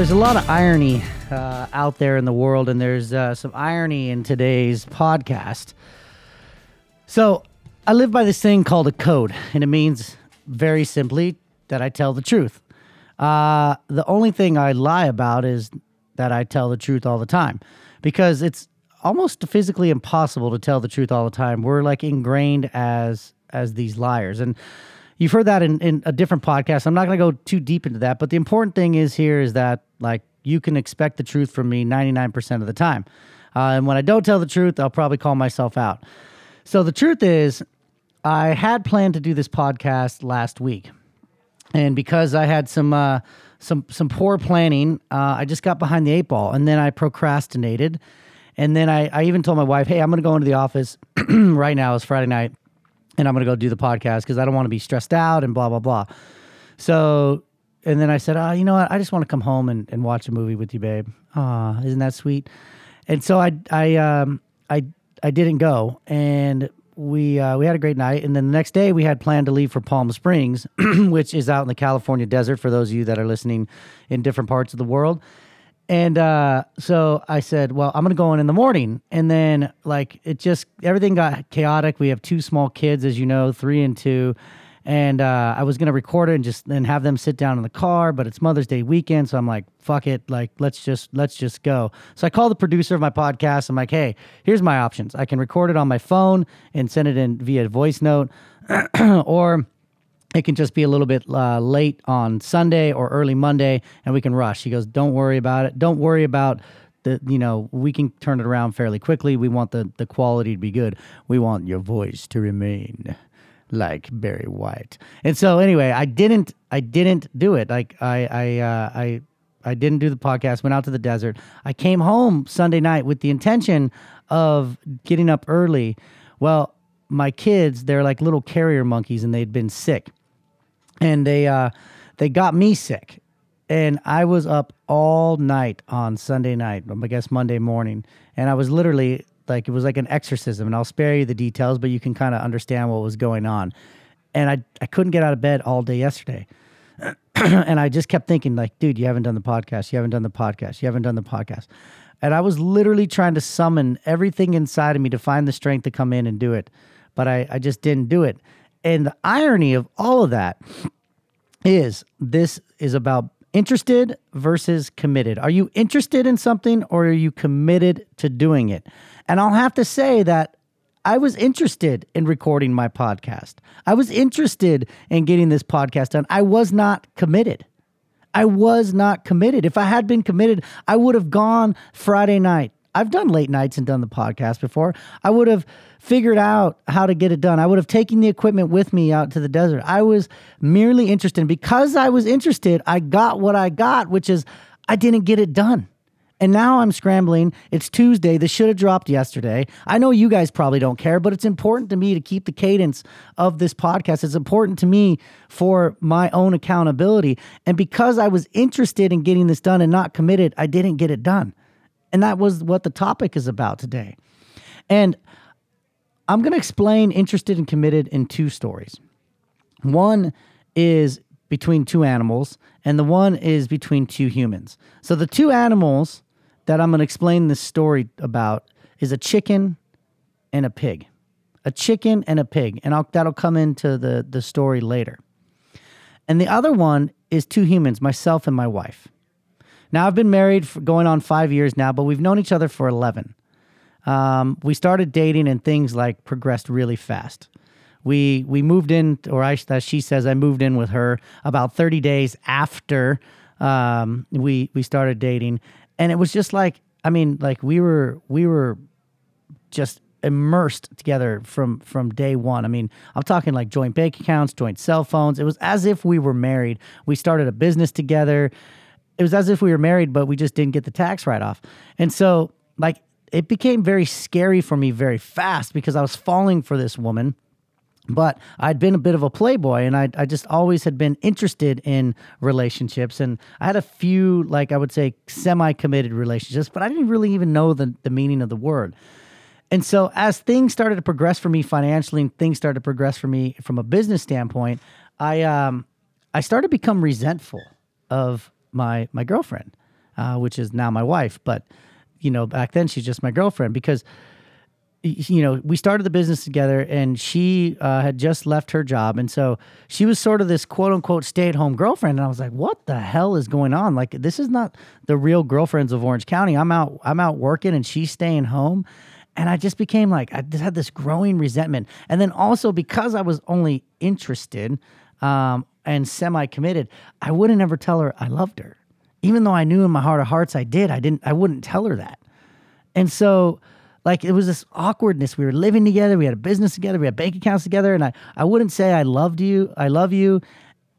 there's a lot of irony uh, out there in the world, and there's uh, some irony in today's podcast. So, I live by this thing called a code, and it means very simply that I tell the truth. Uh, the only thing I lie about is that I tell the truth all the time because it's almost physically impossible to tell the truth all the time. We're like ingrained as as these liars. And you've heard that in, in a different podcast. I'm not going to go too deep into that, but the important thing is here is that like you can expect the truth from me 99% of the time. Uh, and when I don't tell the truth, I'll probably call myself out. So the truth is, I had planned to do this podcast last week, and because I had some uh, some some poor planning, uh, I just got behind the eight ball, and then I procrastinated, and then I, I even told my wife, "Hey, I'm going to go into the office right now. It's Friday night, and I'm going to go do the podcast because I don't want to be stressed out and blah blah blah." So, and then I said, "Oh, you know what? I just want to come home and, and watch a movie with you, babe. Ah, isn't that sweet?" And so I I um I I didn't go, and we uh, we had a great night, and then the next day we had planned to leave for Palm Springs, which is out in the California desert. For those of you that are listening in different parts of the world, and uh, so I said, "Well, I'm gonna go in in the morning," and then like it just everything got chaotic. We have two small kids, as you know, three and two, and uh, I was gonna record it and just then have them sit down in the car, but it's Mother's Day weekend, so I'm like, fuck it, like let's just let's just go. So I called the producer of my podcast. I'm like, hey, here's my options. I can record it on my phone and send it in via voice note, or it can just be a little bit uh, late on Sunday or early Monday, and we can rush. He goes, don't worry about it. Don't worry about the you know we can turn it around fairly quickly. We want the the quality to be good. We want your voice to remain like Barry White. And so anyway, I didn't I didn't do it. Like I I uh, I I didn't do the podcast. Went out to the desert. I came home Sunday night with the intention of getting up early. Well, my kids, they're like little carrier monkeys, and they'd been sick, and they uh, they got me sick, and I was up all night on Sunday night. I guess Monday morning, and I was literally like it was like an exorcism. And i'll spare you the details but you can kind of understand what was going on. And i i couldn't get out of bed all day yesterday. And i just kept thinking like dude you haven't done the podcast. You haven't done the podcast. You haven't done the podcast. And i was literally trying to summon everything inside of me to find the strength to come in and do it. But i i just didn't do it and the irony of all of that is this is about interested versus committed. Are you interested in something or are you committed to doing it? And I'll have to say that I was interested in recording my podcast. I was interested in getting this podcast done. I was not committed. I was not committed. If I had been committed, I would have gone Friday night. I've done late nights and done the podcast before. I would have figured out how to get it done. I would have taken the equipment with me out to the desert. I was merely interested. Because I was interested, I got what I got, which is I didn't get it done. And now I'm scrambling. It's Tuesday. This should have dropped yesterday. I know you guys probably don't care, but it's important to me to keep the cadence of this podcast. It's important to me for my own accountability. And because I was interested in getting this done and not committed, I didn't get it done. And that was what the topic is about today. And I'm going to explain interested and committed in two stories. One is between two animals, and the one is between two humans. So the two animals that I'm going to explain this story about is a chicken and a pig. A chicken and a pig, and I'll, that'll come into the, the story later. And the other one is two humans, myself and my wife. Now, I've been married for going on five years now, but we've known each other for 11. Um, we started dating and things like progressed really fast. We we moved in, or I, as she says, I moved in with her about 30 days after um, we we started dating, and it was just like I mean, like we were we were just immersed together from from day one. I mean, I'm talking like joint bank accounts, joint cell phones. It was as if we were married. We started a business together. It was as if we were married, but we just didn't get the tax write off. And so, like, it became very scary for me very fast because I was falling for this woman. But I'd been a bit of a playboy and I, I just always had been interested in relationships. And I had a few, like I would say, semi committed relationships, but I didn't really even know the, the meaning of the word. And so as things started to progress for me financially and things started to progress for me from a business standpoint, I um I started to become resentful of my my girlfriend. uh, which is now my wife. But you know, back then she's just my girlfriend because you know, we started the business together and she uh, had just left her job. And so she was sort of this quote unquote stay at home girlfriend. And I was like, what the hell is going on? Like, this is not the real girlfriends of Orange County. I'm out, I'm out working and she's staying home. And I just became like, I just had this growing resentment. And then also because I was only interested um, and semi committed, I wouldn't ever tell her I loved her. Even though I knew in my heart of hearts I did, I didn't, I wouldn't tell her that. And so, like it was this awkwardness. We were living together, we had a business together, we had bank accounts together, and I, I wouldn't say I loved you, I love you,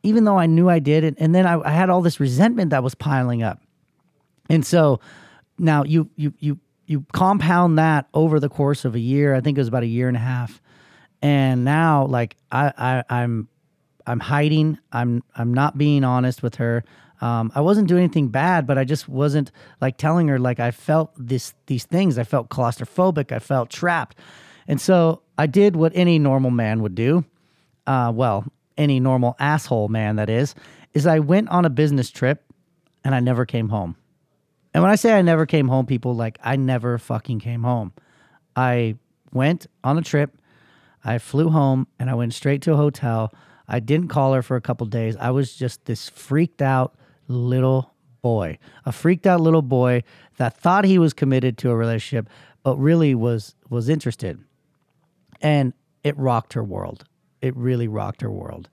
even though I knew I did. And, and then I, I had all this resentment that was piling up. And so now you you you you compound that over the course of a year. I think it was about a year and a half. And now like I, I I'm I'm hiding. I'm I'm not being honest with her. Um, I wasn't doing anything bad, but I just wasn't like telling her like I felt this these things. I felt claustrophobic. I felt trapped, and so I did what any normal man would do. Uh, well, any normal asshole man that is, is I went on a business trip, and I never came home. And when I say I never came home, people like I never fucking came home. I went on a trip. I flew home and I went straight to a hotel. I didn't call her for a couple days. I was just this freaked out little boy, a freaked out little boy that thought he was committed to a relationship, but really was was interested. And it rocked her world. It really rocked her world.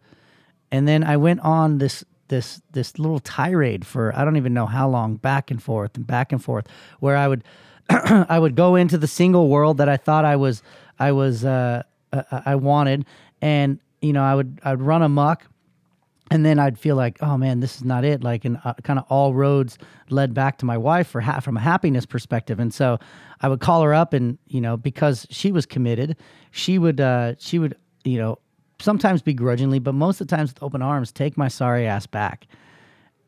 And then I went on this this this little tirade for I don't even know how long, back and forth and back and forth, where I would I would go into the single world that I thought I was I was uh, uh I wanted, and you know I would I'd run amok and then I'd feel like, oh man, this is not it. Like, and uh, kind of all roads led back to my wife for ha- from a happiness perspective. And so I would call her up, and you know, because she was committed, she would uh, she would you know sometimes begrudgingly, but most of the times with open arms, take my sorry ass back.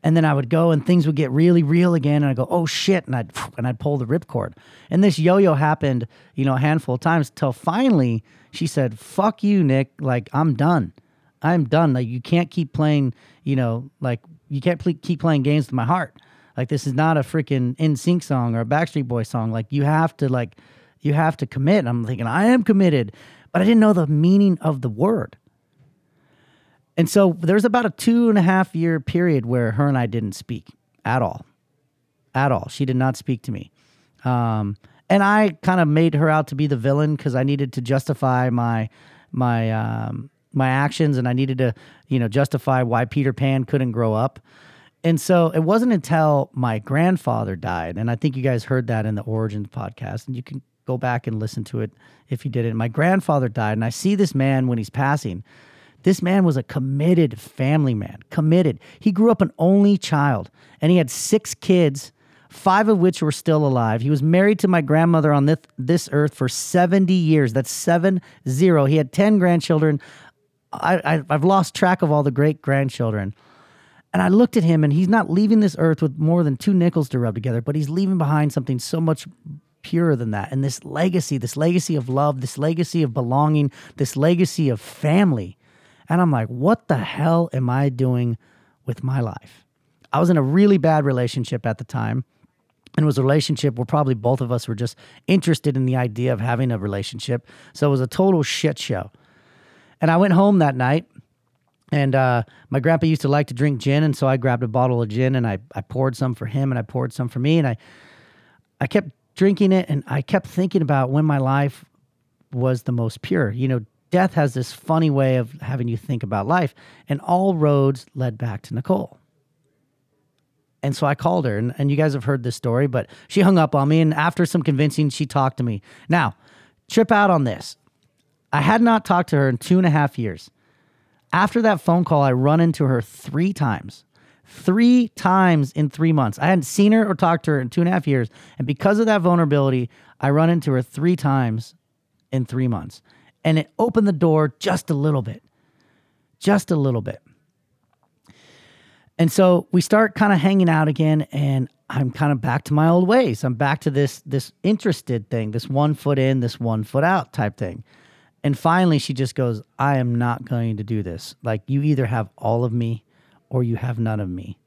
And then I would go, and things would get really real again, and I go, oh shit, and I'd and I'd pull the ripcord. And this yo-yo happened, you know, a handful of times till finally she said, "Fuck you, Nick. Like I'm done." I'm done. Like you can't keep playing, you know, like you can't pl- keep playing games with my heart. Like this is not a freaking NSYNC song or a Backstreet Boy song. Like you have to like you have to commit. And I'm thinking I am committed, but I didn't know the meaning of the word. And so there's about a two and a half year period where her and I didn't speak at all, at all. She did not speak to me. Um, and I kind of made her out to be the villain because I needed to justify my my um, my actions and I needed to, you know, justify why Peter Pan couldn't grow up. And so it wasn't until my grandfather died, and I think you guys heard that in the Origins podcast, and you can go back and listen to it if you didn't. My grandfather died, and I see this man when he's passing. This man was a committed family man, committed. He grew up an only child, and he had six kids, five of which were still alive. He was married to my grandmother on this, this earth for 70 years. That's seven zero. He had 10 grandchildren, I, I have lost track of all the great grandchildren. And I looked at him, and he's not leaving this earth with more than two nickels to rub together, but he's leaving behind something so much purer than that. And this legacy, this legacy of love, this legacy of belonging, this legacy of family. And I'm like, what the hell am I doing with my life? I was in a really bad relationship at the time. And it was a relationship where probably both of us were just interested in the idea of having a relationship. So it was a total shit show. And I went home that night, and uh, my grandpa used to like to drink gin, and so I grabbed a bottle of gin and I, I poured some for him and I poured some for me, and I I kept drinking it, and I kept thinking about when my life was the most pure. You know, death has this funny way of having you think about life, and all roads led back to Nicole. And so I called her, and, and you guys have heard this story, but she hung up on me. And after some convincing, she talked to me. Now, trip out on this. I had not talked to her in two and a half years. After that phone call, I run into her three times. Three times in three months. I hadn't seen her or talked to her in two and a half years. And because of that vulnerability, I run into her three times in three months. And it opened the door just a little bit. Just a little bit. And so we start kind of hanging out again, and I'm kind of back to my old ways. I'm back to this this interested thing, this one foot in, this one foot out type thing. And finally, she just goes, I am not going to do this. Like, you either have all of me or you have none of me.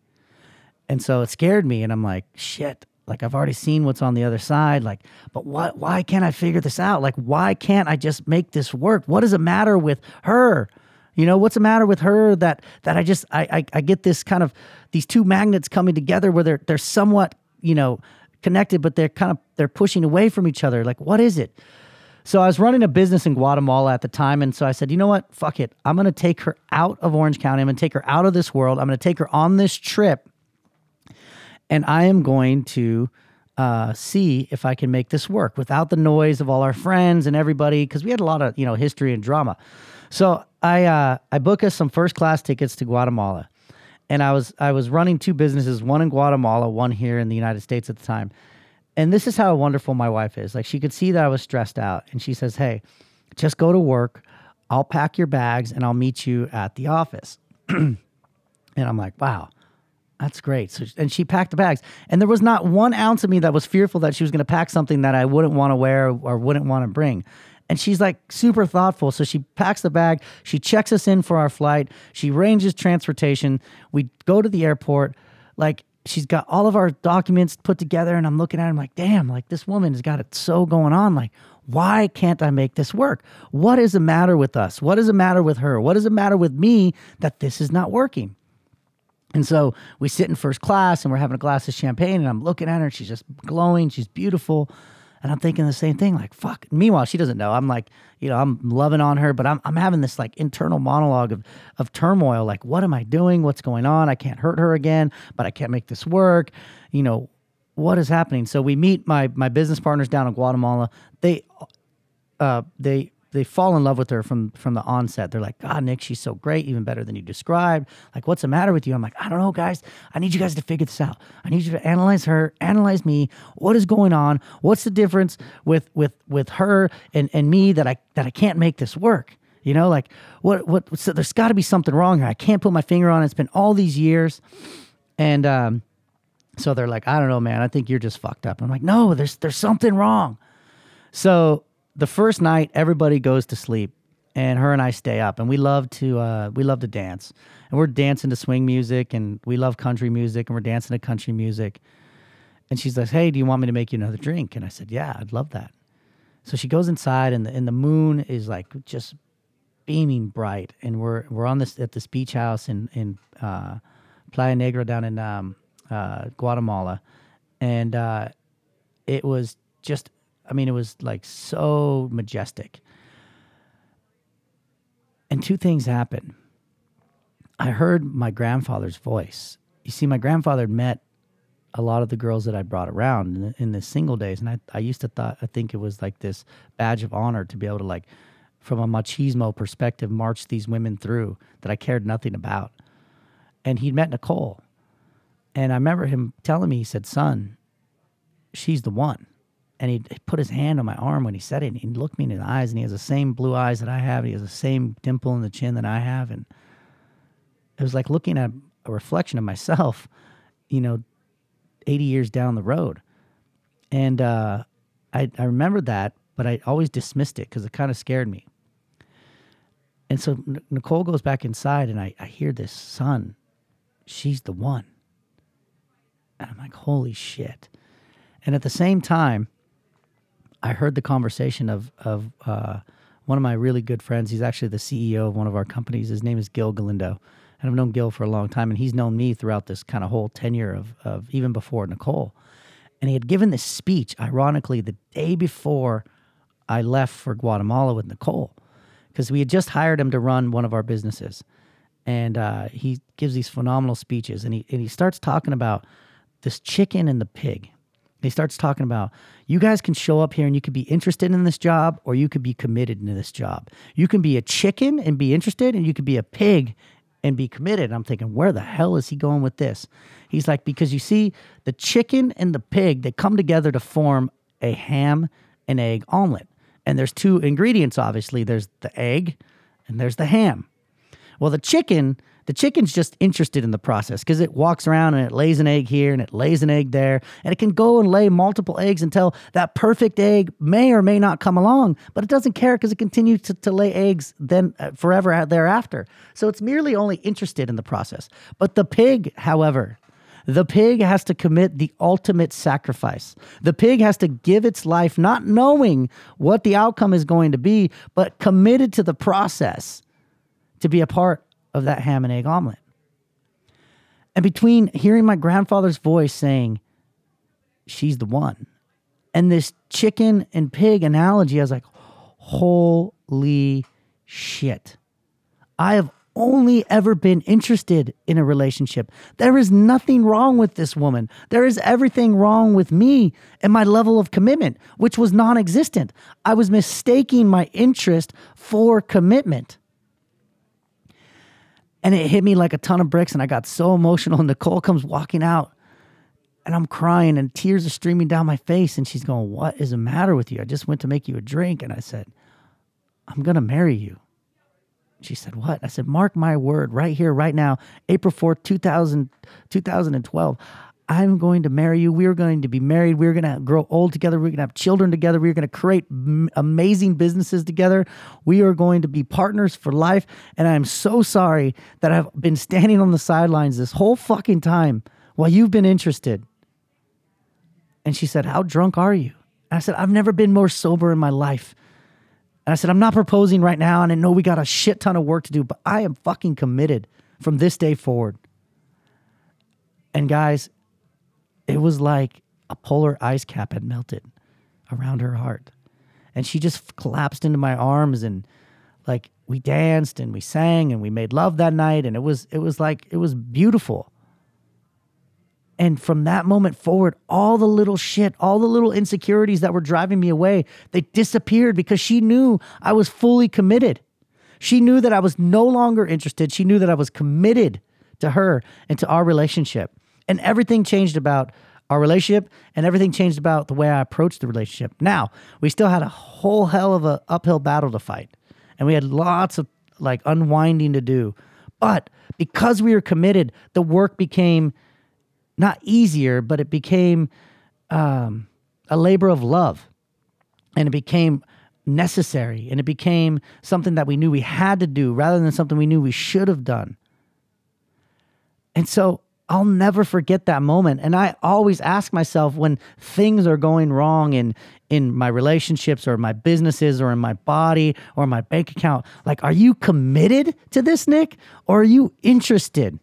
And so it scared me. And I'm like, shit, like I've already seen what's on the other side. Like, but what, why can't I figure this out? Like, why can't I just make this work? What does it matter with her? You know, what's the matter with her that, that I just, I, I, I get this kind of, these two magnets coming together where they're, they're somewhat, you know, connected, but they're kind of, they're pushing away from each other. Like, what is it? So I was running a business in Guatemala at the time. And so I said, you know what? Fuck it. I'm going to take her out of Orange County. I'm going to take her out of this world. I'm going to take her on this trip. And I am going to uh, see if I can make this work without the noise of all our friends and everybody, because we had a lot of, you know, history and drama. So I, uh, I booked us some first class tickets to Guatemala. And I was I was running two businesses, one in Guatemala, one here in the United States at the time and this is how wonderful my wife is. Like she could see that I was stressed out, and she says, "Hey, just go to work. I'll pack your bags, and I'll meet you at the office." and I'm like, "Wow." That's great. So, and she packed the bags, and there was not one ounce of me that was fearful that she was going to pack something that I wouldn't want to wear or wouldn't want to bring. And she's like super thoughtful. So she packs the bag. She checks us in for our flight. She arranges transportation. We go to the airport. Like she's got all of our documents put together and I'm looking at her, like, damn, like this woman has got it so going on. Like, why can't I make this work? What is the matter with us? What is the matter with her? What is the matter with me that this is not working? And so we sit in first class and we're having a glass of champagne and I'm looking at her and she's just glowing. She's beautiful. And I'm thinking the same thing, like, fuck. Meanwhile, she doesn't know. I'm like, you know, I'm loving on her, but I'm, I'm having this like internal monologue of, of turmoil. Like, what am I doing? What's going on? I can't hurt her again, but I can't make this work. You know, what is happening? So we meet my, my business partners down in Guatemala. They, uh, they they fall in love with her from from the onset. They're like, God, Nick, she's so great, even better than you described. Like, what's the matter with you? I'm like, I don't know, guys. I need you guys to figure this out. I need you to analyze her, analyze me. What is going on? What's the difference with with with her and and me that I that I can't make this work? You know, like what what? So there's got to be something wrong here. I can't put my finger on it. It's been all these years, and um, so they're like, I don't know, man. I think you're just fucked up. I'm like, no, there's there's something wrong. So the first night everybody goes to sleep and her and I stay up and we love to uh, we love to dance. And we're dancing to swing music and we love country music and we're dancing to country music. And she's like hey do you want me to make you another drink? And I said yeah I'd love that. So she goes inside and the and the moon is like just beaming bright and we're we're on this at this beach house in in uh, Playa Negra down in um, uh, Guatemala. And uh, it was just I mean, it was like so majestic. And two things happened. I heard my grandfather's voice. You see, my grandfather had met a lot of the girls that I brought around in the, in the single days, and I, I used to thought I think it was like this badge of honor to be able to like, from a machismo perspective, march these women through that I cared nothing about. And he'd met Nicole, and I remember him telling me, he said, "Son, she's the one." And he put his hand on my arm when he said it. And he looked me in the eyes, and he has the same blue eyes that I have. He has the same dimple in the chin that I have, and it was like looking at a reflection of myself, you know, eighty years down the road. And uh, I I remembered that, but I always dismissed it because it kind of scared me. And so Nicole goes back inside, and I, I hear this son. She's the one. And I'm like, holy shit. And at the same time, I heard the conversation of of uh, one of my really good friends. He's actually the CEO of one of our companies. His name is Gil Galindo, and I've known Gil for a long time, and he's known me throughout this kind of whole tenure of of even before Nicole. And he had given this speech, ironically, the day before I left for Guatemala with Nicole, because we had just hired him to run one of our businesses, and uh, he gives these phenomenal speeches, and he and he starts talking about this chicken and the pig he starts talking about you guys can show up here and you could be interested in this job or you could be committed to this job. You can be a chicken and be interested, and you could be a pig and be committed. I'm thinking, where the hell is he going with this? He's like, because you see, the chicken and the pig, they come together to form a ham and egg omelet. And there's two ingredients, obviously. There's the egg and there's the ham. Well, the chicken the chicken's just interested in the process because it walks around and it lays an egg here and it lays an egg there. And it can go and lay multiple eggs until that perfect egg may or may not come along, but it doesn't care because it continues to, to lay eggs then uh, forever thereafter. So it's merely only interested in the process. But the pig, however, The pig has to commit the ultimate sacrifice. The pig has to give its life not knowing what the outcome is going to be, but committed to the process to be a part of that ham and egg omelet. And between hearing my grandfather's voice saying, she's the one, and this chicken and pig analogy, I was like, holy shit. I have only ever been interested in a relationship. There is nothing wrong with this woman. There is everything wrong with me and my level of commitment, which was non existent. I was mistaking my interest for commitment. And it hit me like a ton of bricks, and I got so emotional. And Nicole comes walking out, and I'm crying, and tears are streaming down my face. And she's going, What is the matter with you? I just went to make you a drink. And I said, I'm going to marry you. She said, What? I said, Mark my word, right here, right now, April 4th, 2000, 2012. I'm going to marry you. We're going to be married. We're going to grow old together. We're going to have children together. We're going to create m- amazing businesses together. We are going to be partners for life. And I'm so sorry that I've been standing on the sidelines this whole fucking time while you've been interested. And she said, How drunk are you? And I said, I've never been more sober in my life. And I said, I'm not proposing right now. And I know we got a shit ton of work to do, but I am fucking committed from this day forward. And guys, it was like a polar ice cap had melted around her heart. And she just collapsed into my arms and like we danced and we sang and we made love that night and it was it was like it was beautiful. And from that moment forward, all the little shit, all the little insecurities that were driving me away, they disappeared because she knew I was fully committed. She knew that I was no longer interested. She knew that I was committed to her and to our relationship. And everything changed about our relationship and everything changed about the way I approached the relationship. Now, we still had a whole hell of a uphill battle to fight. And we had lots of like unwinding to do. But because we were committed, the work became not easier, but it became um, a labor of love. And it became necessary and it became something that we knew we had to do rather than something we knew we should have done. And so I'll never forget that moment. And I always ask myself when things are going wrong in in my relationships or my businesses or in my body or my bank account, like, are you committed to this, Nick? Or are you interested?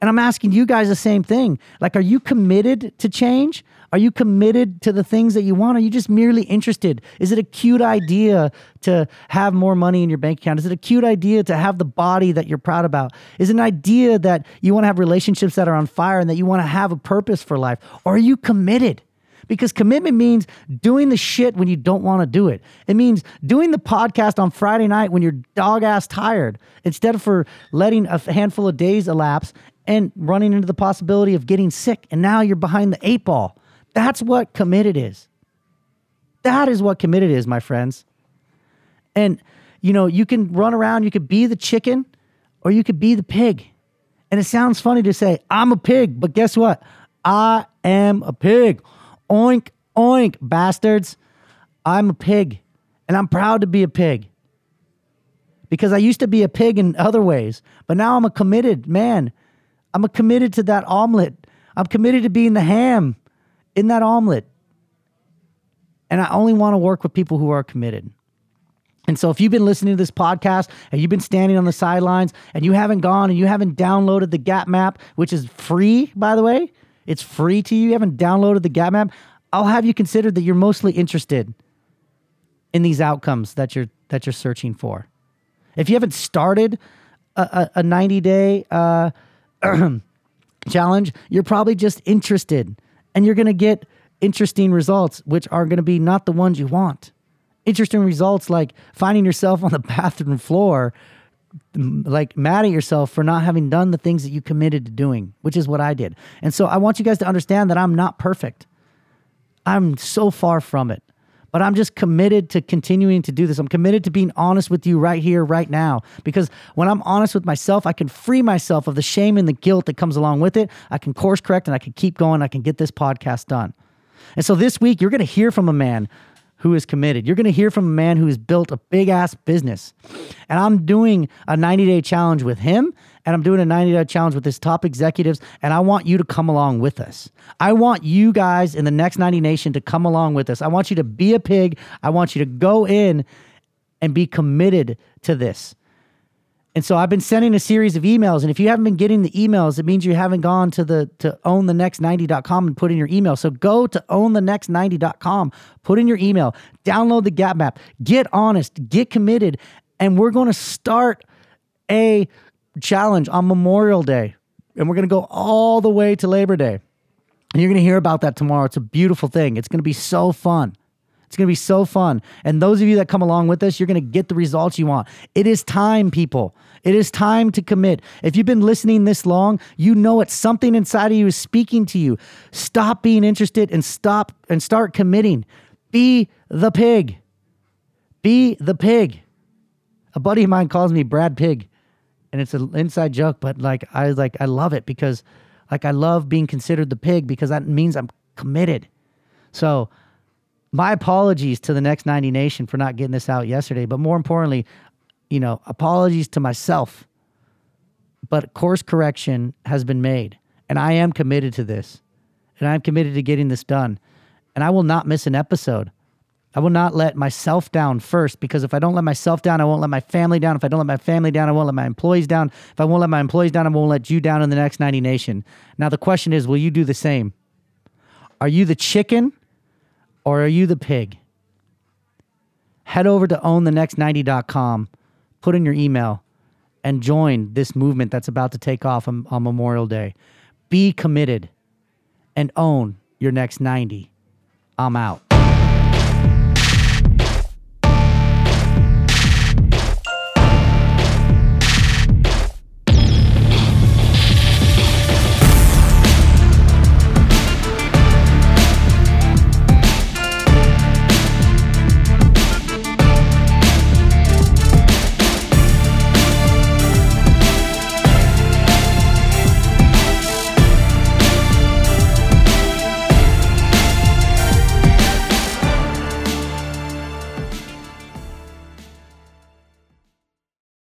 And I'm asking you guys the same thing. Like, are you committed to change? Are you committed to the things that you want? Are you just merely interested? Is it a cute idea to have more money in your bank account? Is it a cute idea to have the body that you're proud about? Is it an idea that you want to have relationships that are on fire and that you want to have a purpose for life? Or are you committed? Because commitment means doing the shit when you don't want to do it. It means doing the podcast on Friday night when you're dog ass tired instead of for letting a handful of days elapse and running into the possibility of getting sick. And now you're behind the eight ball. That's what committed is. That is what committed is, my friends. And, you know, you can run around, you could be the chicken or you could be the pig. And it sounds funny to say, I'm a pig, but guess what? I am a pig. Oink, oink, bastards. I'm a pig. And I'm proud to be a pig. Because I used to be a pig in other ways, but now I'm a committed man I'm a committed to that omelet. I'm committed to being the ham in that omelet. And I only want to work with people who are committed. And so if you've been listening to this podcast and you've been standing on the sidelines and you haven't gone and you haven't downloaded the gap map, which is free, by the way, it's free to you. You haven't downloaded the gap map. I'll have you consider that you're mostly interested in these outcomes that you're that you're searching for. If you haven't started a, a, a 90 day uh, challenge, you're probably just interested and you're going to get interesting results, which are going to be not the ones you want. Interesting results like finding yourself on the bathroom floor, like mad at yourself for not having done the things that you committed to doing, which is what I did. And so I want you guys to understand that I'm not perfect. I'm so far from it. But I'm just committed to continuing to do this. I'm committed to being honest with you right here, right now. Because when I'm honest with myself, I can free myself of the shame and the guilt that comes along with it. I can course correct and I can keep going. I can get this podcast done. And so this week, you're going to hear from a man who is committed. You're going to hear from a man who has built a big ass business. And I'm doing a 90 day challenge with him, and I'm doing a 90 day challenge with his top executives. And I want you to come along with us. I want you guys in the next 90 Nation to come along with us. I want you to be a pig. I want you to go in and be committed to this. And so I've been sending a series of emails. And if you haven't been getting the emails, it means you haven't gone to the to ownthenext90.com and put in your email. So go to ownthenext90.com, put in your email, download the gap map, get honest, get committed, and we're going to start a challenge on Memorial Day. And we're going to go all the way to Labor Day. And you're going to hear about that tomorrow. It's a beautiful thing. It's going to be so fun. It's going to be so fun. And those of you that come along with us, you're going to get the results you want. It is time, people. It is time to commit. If you've been listening this long, you know it's something inside of you is speaking to you. Stop being interested and stop and start committing. Be the pig. Be the pig. A buddy of mine calls me Brad Pig, and it's an inside joke, but like I like I love it because like I love being considered the pig because that means I'm committed. So my apologies to the next 90 nation for not getting this out yesterday but more importantly you know apologies to myself. But course correction has been made and i am committed to this and i'm committed to getting this done. And i will not miss an episode. I will not let myself down first because if i don't let myself down i won't let my family down. If i don't let my family down i won't let my employees down. If i won't let my employees down i won't let you down in the next 90 nation. Now the question is will you do the same? Are you the chicken or are you the pig? Head over to ownthenext90.com, put in your email, and join this movement that's about to take off on, on Memorial Day. Be committed and own your next 90. I'm out.